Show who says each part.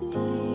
Speaker 1: 滴